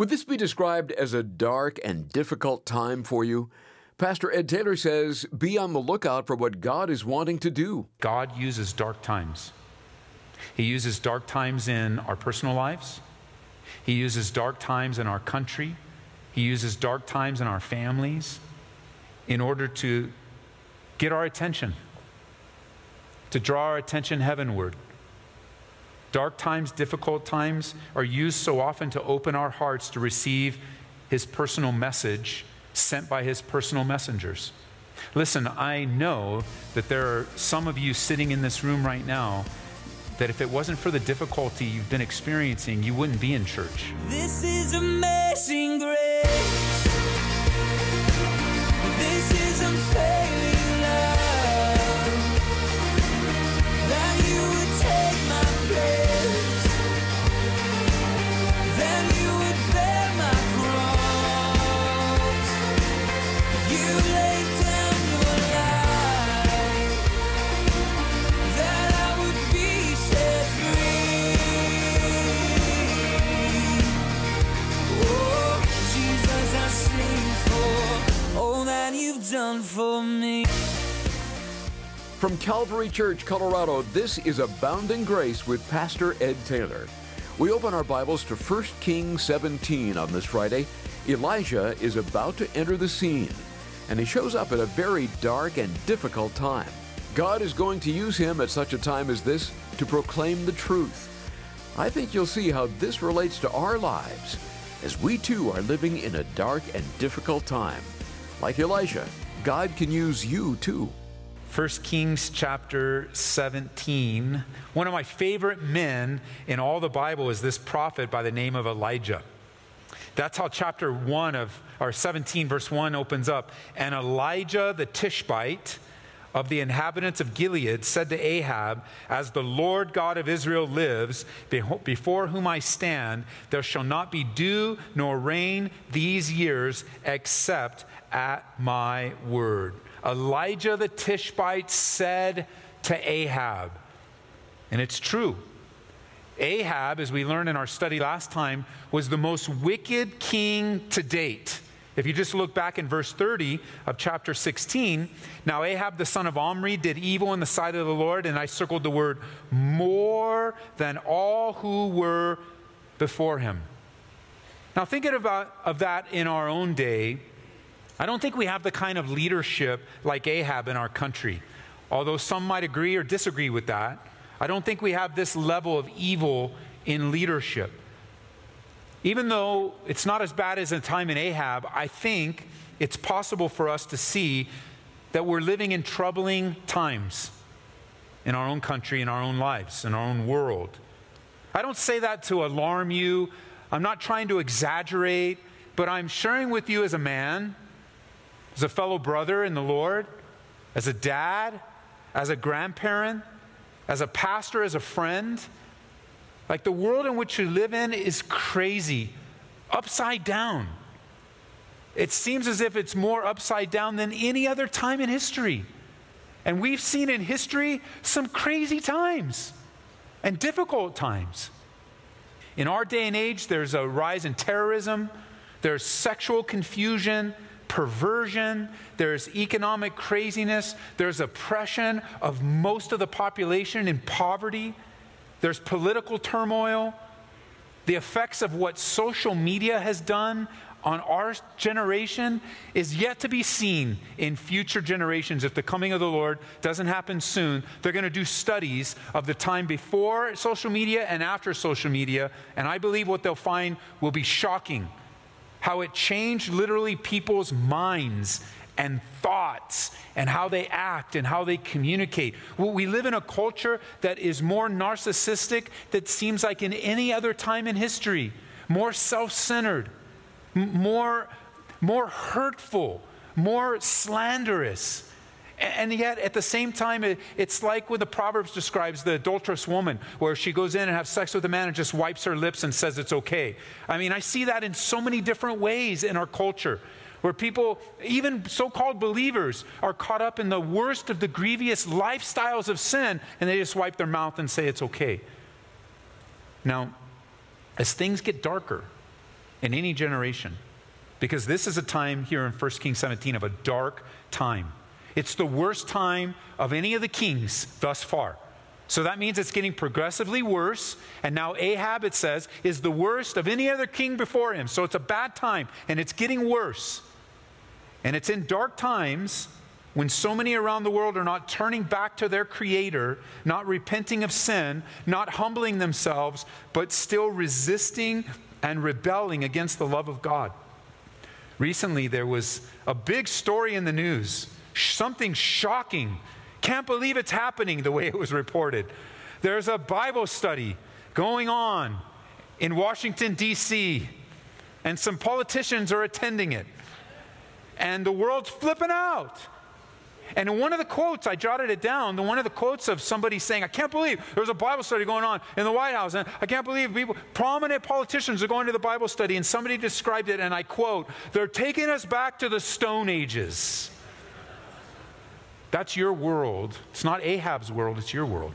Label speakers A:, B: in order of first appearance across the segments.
A: Would this be described as a dark and difficult time for you? Pastor Ed Taylor says, be on the lookout for what God is wanting to do.
B: God uses dark times. He uses dark times in our personal lives, He uses dark times in our country, He uses dark times in our families in order to get our attention, to draw our attention heavenward. Dark times, difficult times are used so often to open our hearts to receive His personal message sent by His personal messengers. Listen, I know that there are some of you sitting in this room right now that if it wasn't for the difficulty you've been experiencing, you wouldn't be in church.
C: This is amazing grace.
A: Calvary Church, Colorado, this is Abounding Grace with Pastor Ed Taylor. We open our Bibles to 1 Kings 17 on this Friday. Elijah is about to enter the scene, and he shows up at a very dark and difficult time. God is going to use him at such a time as this to proclaim the truth. I think you'll see how this relates to our lives as we too are living in a dark and difficult time. Like Elijah, God can use you too.
B: 1 Kings chapter 17. One of my favorite men in all the Bible is this prophet by the name of Elijah. That's how chapter 1 of, or 17, verse 1 opens up. And Elijah the Tishbite of the inhabitants of Gilead said to Ahab, As the Lord God of Israel lives, before whom I stand, there shall not be dew nor rain these years except at my word. Elijah the Tishbite said to Ahab, and it's true. Ahab, as we learned in our study last time, was the most wicked king to date. If you just look back in verse 30 of chapter 16, now Ahab the son of Omri did evil in the sight of the Lord, and I circled the word more than all who were before him. Now, thinking about uh, of that in our own day, I don't think we have the kind of leadership like Ahab in our country. Although some might agree or disagree with that, I don't think we have this level of evil in leadership. Even though it's not as bad as a time in Ahab, I think it's possible for us to see that we're living in troubling times in our own country, in our own lives, in our own world. I don't say that to alarm you. I'm not trying to exaggerate, but I'm sharing with you as a man, as a fellow brother in the Lord, as a dad, as a grandparent, as a pastor, as a friend. Like the world in which you live in is crazy, upside down. It seems as if it's more upside down than any other time in history. And we've seen in history some crazy times and difficult times. In our day and age, there's a rise in terrorism, there's sexual confusion, perversion, there's economic craziness, there's oppression of most of the population in poverty, there's political turmoil. The effects of what social media has done on our generation is yet to be seen in future generations. If the coming of the Lord doesn't happen soon, they're going to do studies of the time before social media and after social media, and I believe what they'll find will be shocking. How it changed literally people's minds and thoughts and how they act and how they communicate. We live in a culture that is more narcissistic that seems like in any other time in history, more self-centered, more more hurtful, more slanderous. And yet, at the same time, it- it's like when the Proverbs describes the adulterous woman, where she goes in and has sex with a man and just wipes her lips and says it's okay. I mean, I see that in so many different ways in our culture, where people, even so called believers, are caught up in the worst of the grievous lifestyles of sin, and they just wipe their mouth and say it's okay. Now, as things get darker, in any generation. Because this is a time here in 1 Kings 17 of a dark time. It's the worst time of any of the kings thus far. So that means it's getting progressively worse. And now Ahab, it says, is the worst of any other king before him. So it's a bad time and it's getting worse. And it's in dark times when so many around the world are not turning back to their Creator, not repenting of sin, not humbling themselves, but still resisting and rebelling against the love of God. Recently, there was a big story in the news, something shocking. Can't believe it's happening the way it was reported. There's a Bible study going on in Washington, D.C., and some politicians are attending it. And the world's flipping out. And in one of the quotes, I jotted it down, the one of the quotes of somebody saying, I can't believe there's a Bible study going on in the White House. And I can't believe people, prominent politicians are going to the Bible study. And somebody described it, and I quote, they're taking us back to the Stone Ages. That's your world. It's not Ahab's world, it's your world.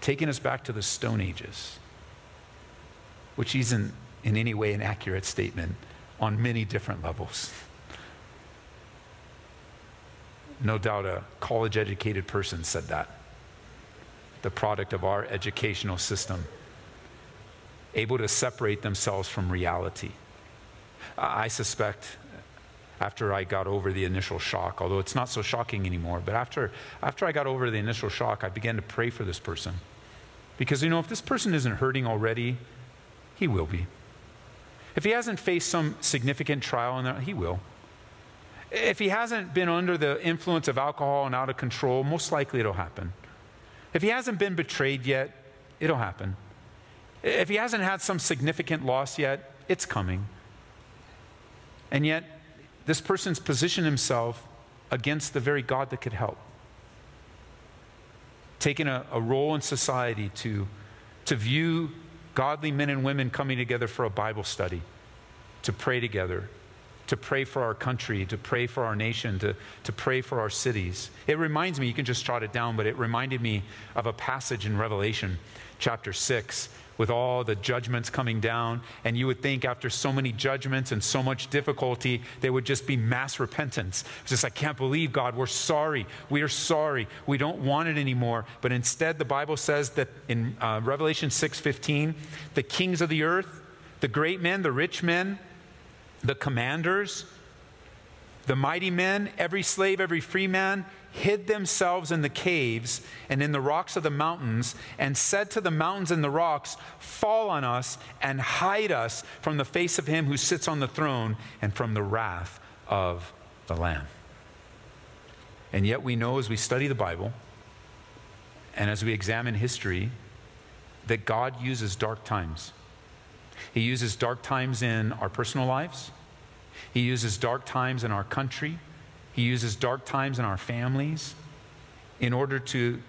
B: Taking us back to the Stone Ages, which isn't in any way an accurate statement on many different levels no doubt a college educated person said that. The product of our educational system, able to separate themselves from reality. I suspect after I got over the initial shock, although it's not so shocking anymore, but after, after I got over the initial shock, I began to pray for this person. Because, you know, if this person isn't hurting already, he will be. If he hasn't faced some significant trial in there, he will. If he hasn't been under the influence of alcohol and out of control, most likely it'll happen. If he hasn't been betrayed yet, it'll happen. If he hasn't had some significant loss yet, it's coming. And yet, this person's positioned himself against the very God that could help. Taking a, a role in society to, to view godly men and women coming together for a Bible study, to pray together, to pray for our country, to pray for our nation, to, to pray for our cities. It reminds me, you can just jot it down, but it reminded me of a passage in Revelation chapter 6 with all the judgments coming down. And you would think after so many judgments and so much difficulty, there would just be mass repentance. It's just, I can't believe, God, we're sorry. We are sorry. We don't want it anymore. But instead, the Bible says that in uh, Revelation 6.15, the kings of the earth, the great men, the rich men, the commanders, the mighty men, every slave, every free man, hid themselves in the caves and in the rocks of the mountains, and said to the mountains and the rocks, Fall on us and hide us from the face of him who sits on the throne and from the wrath of the Lamb. And yet, we know as we study the Bible and as we examine history that God uses dark times he uses dark times in our personal lives. He uses dark times in our country. He uses dark times in our families in order to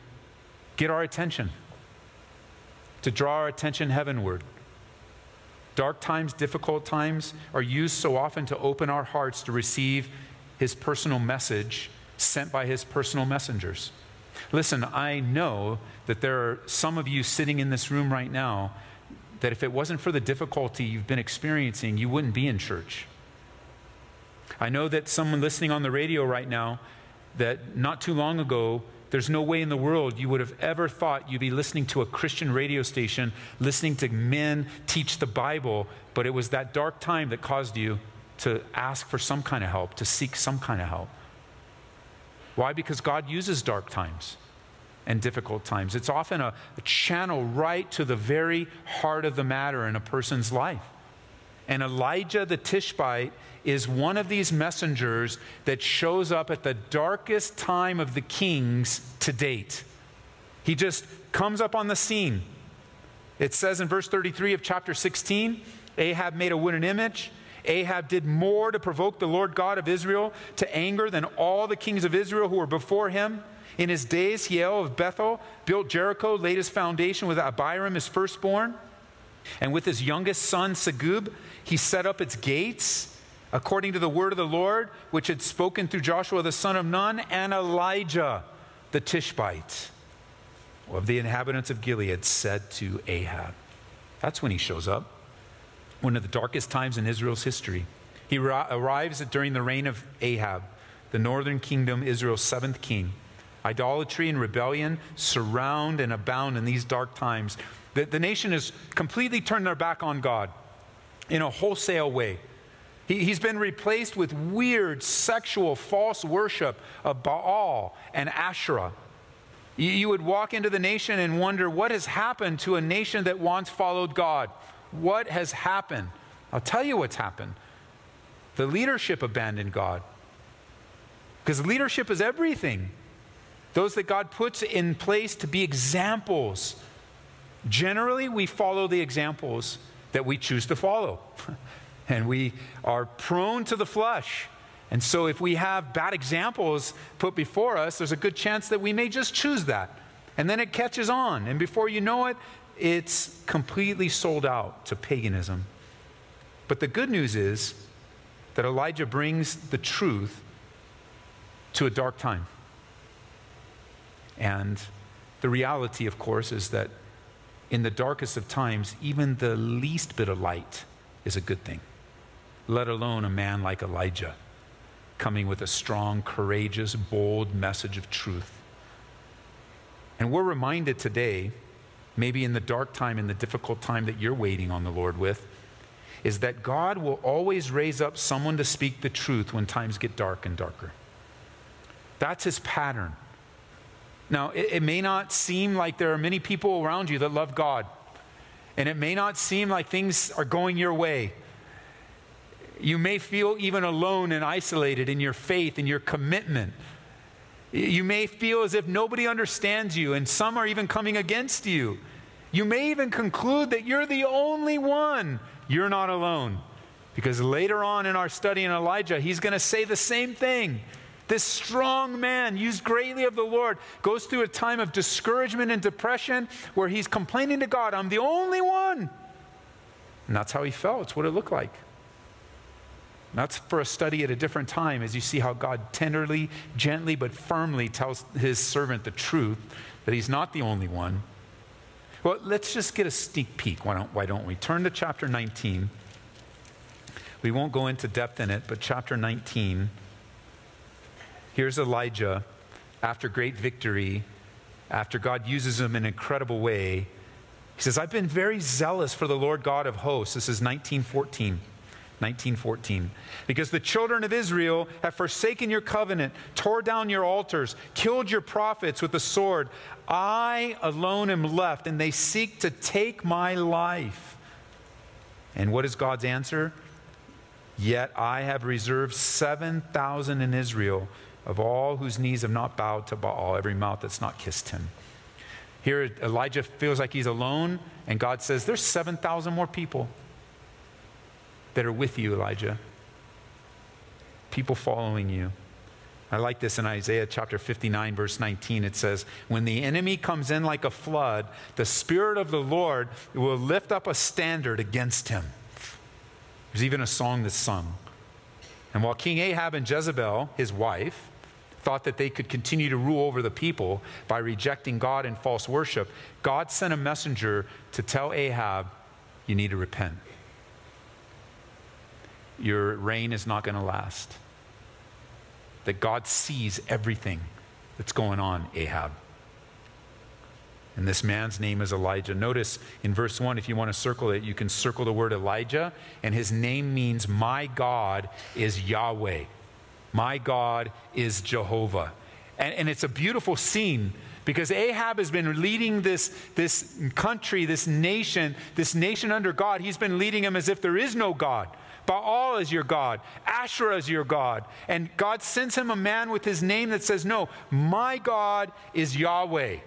B: get our attention, to draw our attention heavenward. Dark times, difficult times are used so often to open our hearts to receive His personal message sent by His personal messengers. Listen, I know that there are some of you sitting in this room right now that if it wasn't for the difficulty you've been experiencing, you wouldn't be in church. I know that someone listening on the radio right now, that not too long ago, there's no way in the world you would have ever thought you'd be listening to a Christian radio station, listening to men teach the Bible, but it was that dark time that caused you to ask for some kind of help, to seek some kind of help. Why? Because God uses dark times and difficult times. It's often a, a, channel right to the very heart of the matter in a person's life. And Elijah the Tishbite is one of these messengers that shows up at the darkest time of the kings to date. He just comes up on the scene. It says in verse 33 of chapter 16 Ahab made a wooden image. Ahab did more to provoke the Lord God of Israel to anger than all the kings of Israel who were before him. In his days, Hiel of Bethel built Jericho, laid his foundation with Abiram, his firstborn. And with his youngest son, Segub, he set up its gates according to the word of the Lord, which had spoken through Joshua the son of Nun and Elijah the Tishbite of the inhabitants of Gilead said to Ahab. That's when he shows up. one of the darkest times in Israel's history. He ra- arrives during the reign of Ahab, the northern kingdom, Israel's seventh king. Idolatry and rebellion surround and abound in these dark times. The, the nation has completely turned their back on God in a wholesale way. He, has been replaced with weird sexual false worship of Baal and Asherah. You, you would walk into the nation and wonder what has happened to a nation that once followed God. What has happened? I'll tell you what's happened. The leadership abandoned God. Because leadership is everything. Those that God puts in place to be examples. Generally, we follow the examples that we choose to follow. and we are prone to the flesh. And so, if we have bad examples put before us, there's a good chance that we may just choose that. And then it catches on. And before you know it, it's completely sold out to paganism. But the good news is that Elijah brings the truth to a dark time. And the reality, of course, is that in the darkest of times, even the least bit of light is a good thing, let alone a man like Elijah coming with a strong, courageous, bold message of truth. And we're reminded today, maybe in the dark time, in the difficult time that you're waiting on the Lord with, is that God will always raise up someone to speak the truth when times get dark and darker. That's his pattern. Now, it, it, may not seem like there are many people around you that love God, and it may not seem like things are going your way. You may feel even alone and isolated in your faith and your commitment. You may feel as if nobody understands you, and some are even coming against you. You may even conclude that you're the only one. You're not alone. Because later on in our study in Elijah, he's going to say the same thing. This strong man, used greatly of the Lord, goes through a time of discouragement and depression where he's complaining to God, I'm the only one. And that's how he felt. It's what it looked like. And that's for a study at a different time as you see how God tenderly, gently, but firmly tells his servant the truth that he's not the only one. Well, let's just get a sneak peek. Why don't, why don't we? Turn to chapter 19. We won't go into depth in it, but chapter 19. Here's Elijah after great victory, after God uses him in an incredible way. He says, I've been very zealous for the Lord God of hosts. This is 1914. 1914. Because the children of Israel have forsaken your covenant, tore down your altars, killed your prophets with the sword. I alone am left, and they seek to take my life. And what is God's answer? Yet I have reserved 7,000 in Israel of all whose knees have not bowed to Baal, every mouth that's not kissed him. Here, Elijah feels like he's alone, and God says, There's 7,000 more people that are with you, Elijah. People following you. I like this in Isaiah chapter 59, verse 19. It says, When the enemy comes in like a flood, the Spirit of the Lord will lift up a standard against him. There's even a song that's sung. And while King Ahab and Jezebel, his wife, thought that they could continue to rule over the people by rejecting God and false worship, God sent a messenger to tell Ahab, You need to repent. Your reign is not going to last. That God sees everything that's going on, Ahab. And this man's name is Elijah. Notice in verse 1, if you want to circle it, you can circle the word Elijah, and his name means, My God is Yahweh. My God is Jehovah. And, and it's a beautiful scene because Ahab has been leading this, this country, this nation, this nation under God. He's been leading them as if there is no God. Baal is your God. Asherah is your God. And God sends him a man with his name that says, No, my God is Yahweh.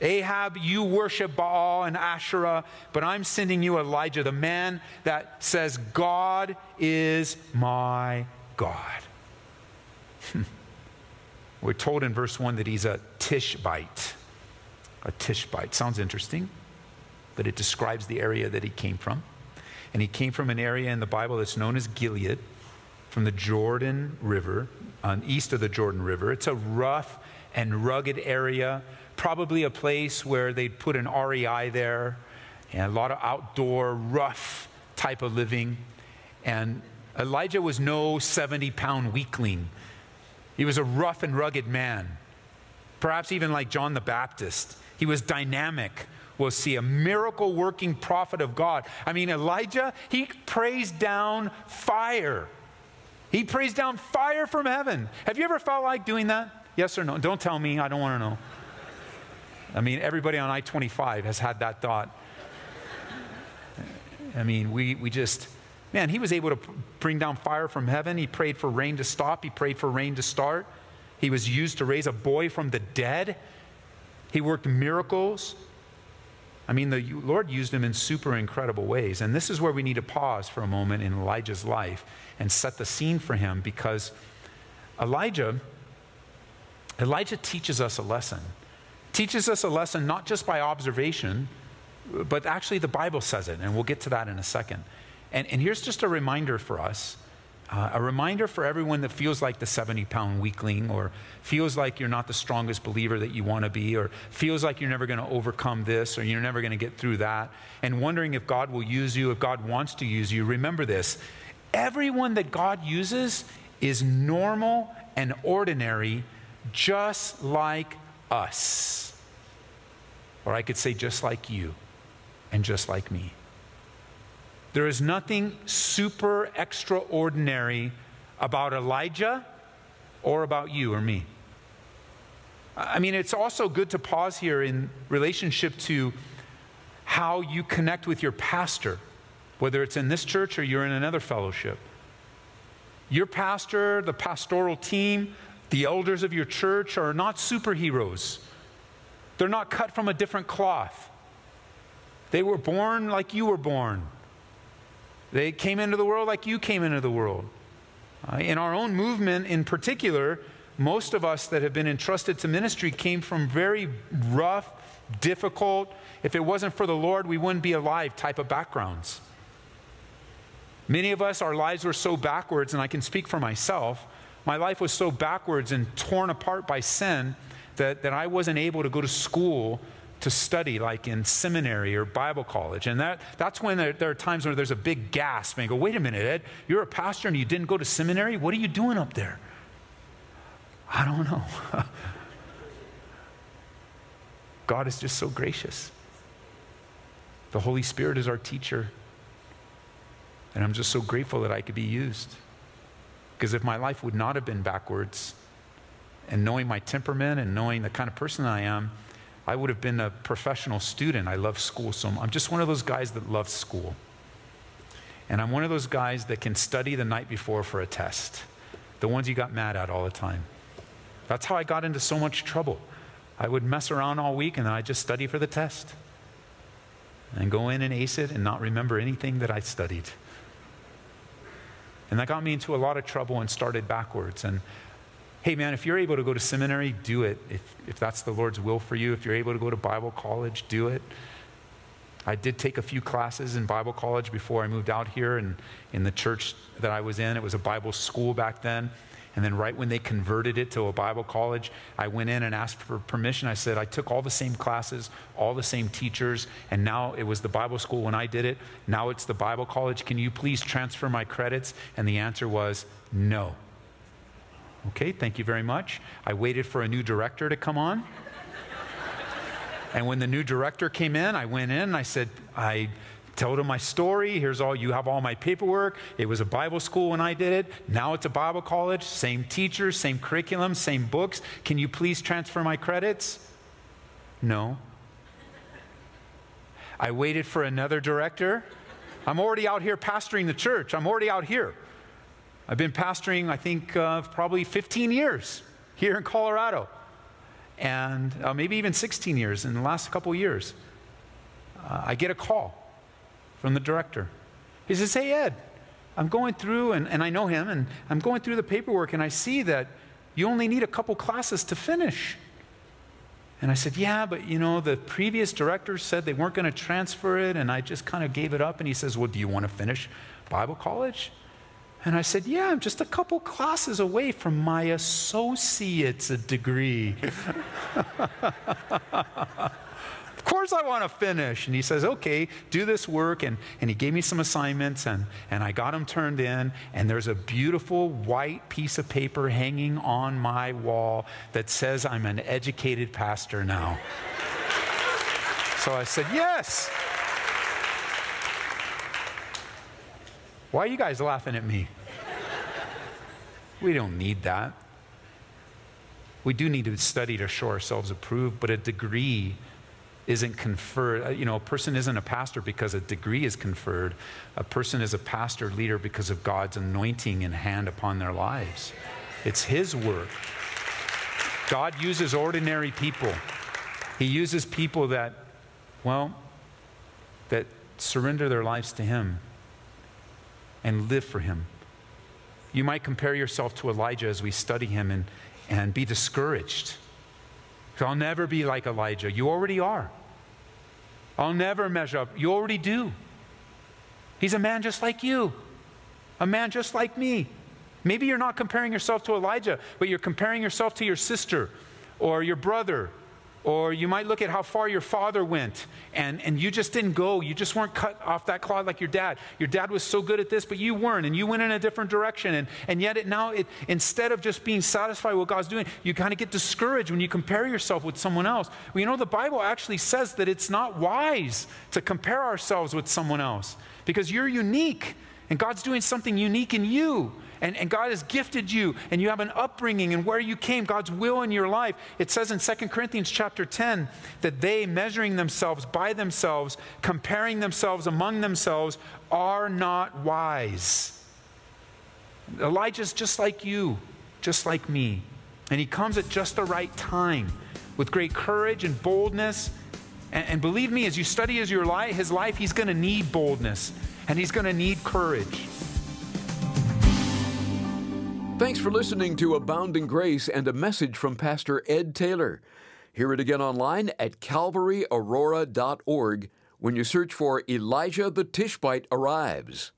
B: Ahab, you worship Baal and Asherah, but I'm sending you Elijah, the man that says, God is my God. We're told in verse 1 that he's a Tishbite. A Tishbite. Sounds interesting, but it describes the area that he came from. And he came from an area in the Bible that's known as Gilead, from the Jordan River, on east of the Jordan River. It's a rough and rugged area, probably a place where they'd put an REI there and a lot of outdoor, rough type of living. And Elijah was no 70 pound weakling, he was a rough and rugged man, perhaps even like John the Baptist. He was dynamic. We'll see a miracle working prophet of God. I mean, Elijah, he prays down fire. He prays down fire from heaven. Have you ever felt like doing that? Yes or no? Don't tell me. I don't want to know. I mean, everybody on I 25 has had that thought. I mean, we, we just, man, he was able to bring down fire from heaven. He prayed for rain to stop, he prayed for rain to start. He was used to raise a boy from the dead. He worked miracles. I mean, the Lord used him in super incredible ways. And this is where we need to pause for a moment in Elijah's life and set the scene for him because Elijah, Elijah teaches us a lesson. Teaches us a lesson not just by observation, but actually the Bible says it, and we'll get to that in a second. And, and here's just a reminder for us uh, a reminder for everyone that feels like the 70 pound weakling, or feels like you're not the strongest believer that you want to be, or feels like you're never going to overcome this, or you're never going to get through that, and wondering if God will use you, if God wants to use you. Remember this everyone that God uses is normal and ordinary, just like us. Or I could say, just like you and just like me. There is nothing super extraordinary about Elijah or about you or me. I mean, it's also good to pause here in relationship to how you connect with your pastor, whether it's in this church or you're in another fellowship. Your pastor, the pastoral team, the elders of your church are not superheroes. They're not cut from a different cloth. They were born like you were born. They came into the world like you came into the world. Uh, in our own movement in particular, most of us that have been entrusted to ministry came from very rough, difficult, if it wasn't for the Lord, we wouldn't be alive type of backgrounds. Many of us, our lives were so backwards, and I can speak for myself. My life was so backwards and torn apart by sin that, that I wasn't able to go to school to study, like in seminary or Bible college. And that, that's when there, there, are times where there's a big gasp and you go, wait a minute, Ed, you're a pastor and you didn't go to seminary? What are you doing up there? I don't know. God is just so gracious. The Holy Spirit is our teacher. And I'm just so grateful that I could be used. Because if my life would not have been backwards, and knowing my temperament and knowing the kind of person I am, I would have been a professional student. I love school so I'm just one of those guys that loves school. And I'm one of those guys that can study the night before for a test. The ones you got mad at all the time. That's how I got into so much trouble. I would mess around all week and then I'd just study for the test. And go in and ace it and not remember anything that I studied. And that got me into a lot of trouble and started backwards. And hey, man, if you're able to go to seminary, do it. If, if that's the Lord's will for you, if you're able to go to Bible college, do it. I did take a few classes in Bible college before I moved out here, and in the church that I was in, it was a Bible school back then. And then, right when they converted it to a Bible college, I went in and asked for permission. I said, I took all the same classes, all the same teachers, and now it was the Bible school when I did it. Now it's the Bible college. Can you please transfer my credits? And the answer was no. Okay, thank you very much. I waited for a new director to come on. and when the new director came in, I went in and I said, I told him my story. Here's all, you have all my paperwork. It was a Bible school when I did it. Now it's a Bible college, same teachers, same curriculum, same books. Can you please transfer my credits? No. I waited for another director. I'm already out here pastoring the church. I'm already out here. I've been pastoring, I think, uh, probably 15 years here in Colorado, and uh, maybe even 16 years in the last couple years. Uh, I get a call from the director. He says, Hey, Ed, I'm going through, and, and I know him, and I'm going through the paperwork, and I see that you only need a couple classes to finish. And I said, Yeah, but you know, the previous director said they weren't going to transfer it, and I just kind of gave it up. And he says, Well, do you want to finish Bible college? And I said, Yeah, I'm just a couple classes away from my associate's degree. Of course I want to finish. And he says, okay, do this work. And, and he gave me some assignments and, and I got them turned in. And there's a beautiful white piece of paper hanging on my wall that says I'm an educated pastor now. so I said, yes. Why are you guys laughing at me? We don't need that. We do need to study to show ourselves approved, but a degree isn't conferred. Uh, you know, a person isn't a pastor because a degree is conferred. A person is a pastor leader because of God's anointing and hand upon their lives. It's His work. God uses ordinary people. He uses people that, well, that surrender their lives to Him and live for Him. You might compare yourself to Elijah as we study him and, and be discouraged. I'll never be like Elijah. You already are. I'll never measure up. You already do. He's a man just like you, a man just like me. Maybe you're not comparing yourself to Elijah, but you're comparing yourself to your sister or your brother or you might look at how far your father went and, and you just didn't go. You just weren't cut off that cloth like your dad. Your dad was so good at this, but you weren't, and you went in a different direction. And, and yet, it now, it, instead of just being satisfied with what God's doing, you kind of get discouraged when you compare yourself with someone else. Well, you know, the Bible actually says that it's not wise to compare ourselves with someone else because you're unique, and God's doing something unique in you and, and God has gifted you and you have an upbringing and where you came, God's will in your life. It says in 2 Corinthians chapter 10 that they, measuring themselves by themselves, comparing themselves among themselves, are not wise. Elijah's just like you, just like me. And he comes at just the right time with great courage and boldness. And, and believe me, as you study his, your his life, he's going to need boldness and he's going to need courage.
A: Thanks for listening to Abounding Grace and a message from Pastor Ed Taylor. Hear it again online at calvaryaurora.org when you search for Elijah the Tishbite Arrives.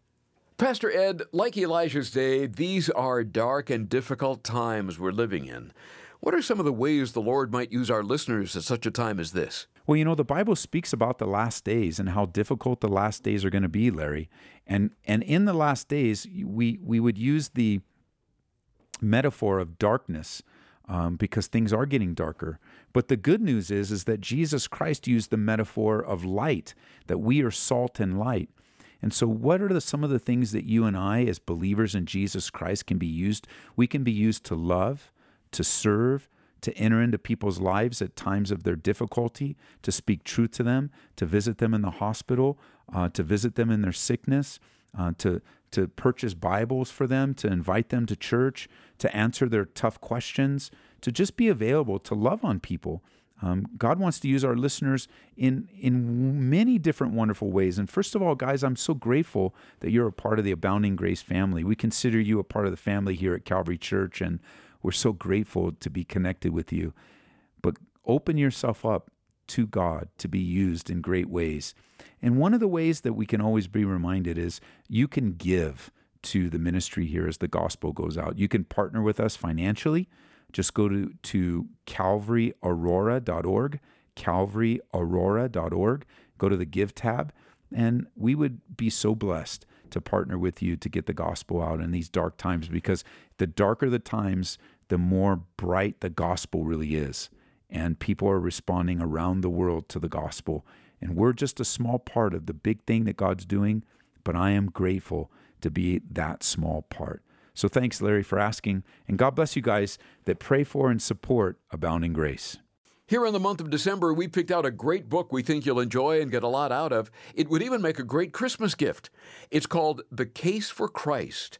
A: Pastor Ed, like Elijah's day, these are dark and difficult times we're living in. What are some of the ways the Lord might use our listeners at such a time as this?
D: Well, you know, the Bible speaks about the last days and how difficult the last days are going to be, Larry. And and in the last days, we we would use the metaphor of darkness um, because things are getting darker. But the good news is, is that Jesus Christ used the metaphor of light, that we are salt and light. And so, what are the, some of the things that you and I, as believers in Jesus Christ, can be used? We can be used to love, to serve, to enter into people's lives at times of their difficulty, to speak truth to them, to visit them in the hospital, uh, to visit them in their sickness, uh, to to purchase Bibles for them, to invite them to church, to answer their tough questions, to just be available to love on people. Um, God wants to use our listeners in in many different wonderful ways. And first of all, guys, I'm so grateful that you're a part of the Abounding Grace family. We consider you a part of the family here at Calvary Church, and we're so grateful to be connected with you. But open yourself up to God to be used in great ways. And one of the ways that we can always be reminded is you can give to the ministry here as the gospel goes out. You can partner with us financially. Just go to, to calvaryaurora.org, calvaryaurora.org, go to the Give tab, and we would be so blessed to partner with you to get the gospel out in these dark times because the darker the times, the more bright the gospel really is and people are responding around the world to the gospel. And we're just a small part of the big thing that God's doing, but I am grateful to be that small part. So thanks, Larry, for asking. And God bless you guys that pray for and support Abounding Grace.
A: Here in the month of December, we picked out a great book we think you'll enjoy and get a lot out of. It would even make a great Christmas gift. It's called The Case for Christ.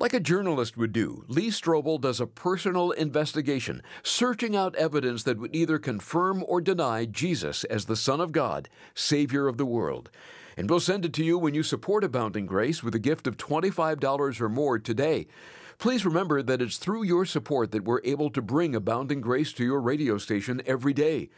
A: Like a journalist would do, Lee Strobel does a personal investigation, searching out evidence that would either confirm or deny Jesus as the Son of God, Savior of the world. And we'll send it to you when you support Abounding Grace with a gift of $25 or more today. Please remember that it's through your support that we're able to bring Abounding Grace to your radio station every day.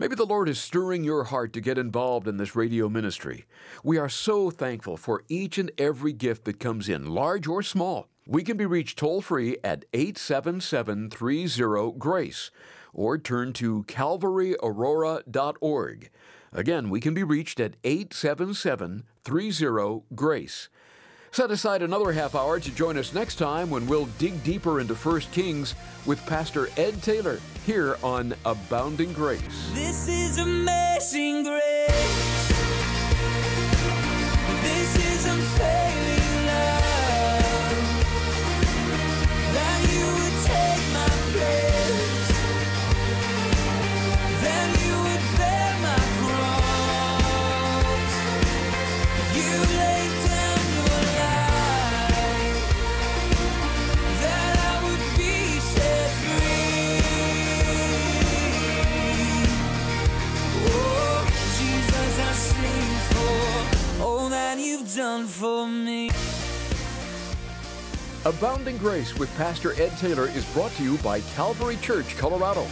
A: Maybe the Lord is stirring your heart to get involved in this radio ministry. We are so thankful for each and every gift that comes in, large or small. We can be reached toll free at 877 30 GRACE or turn to calvaryaurora.org. Again, we can be reached at 877 30 GRACE. Set aside another half hour to join us next time when we'll dig deeper into 1 Kings with Pastor Ed Taylor here on Abounding Grace.
C: This is amazing grace.
A: Abounding Grace with Pastor Ed Taylor is brought to you by Calvary Church, Colorado.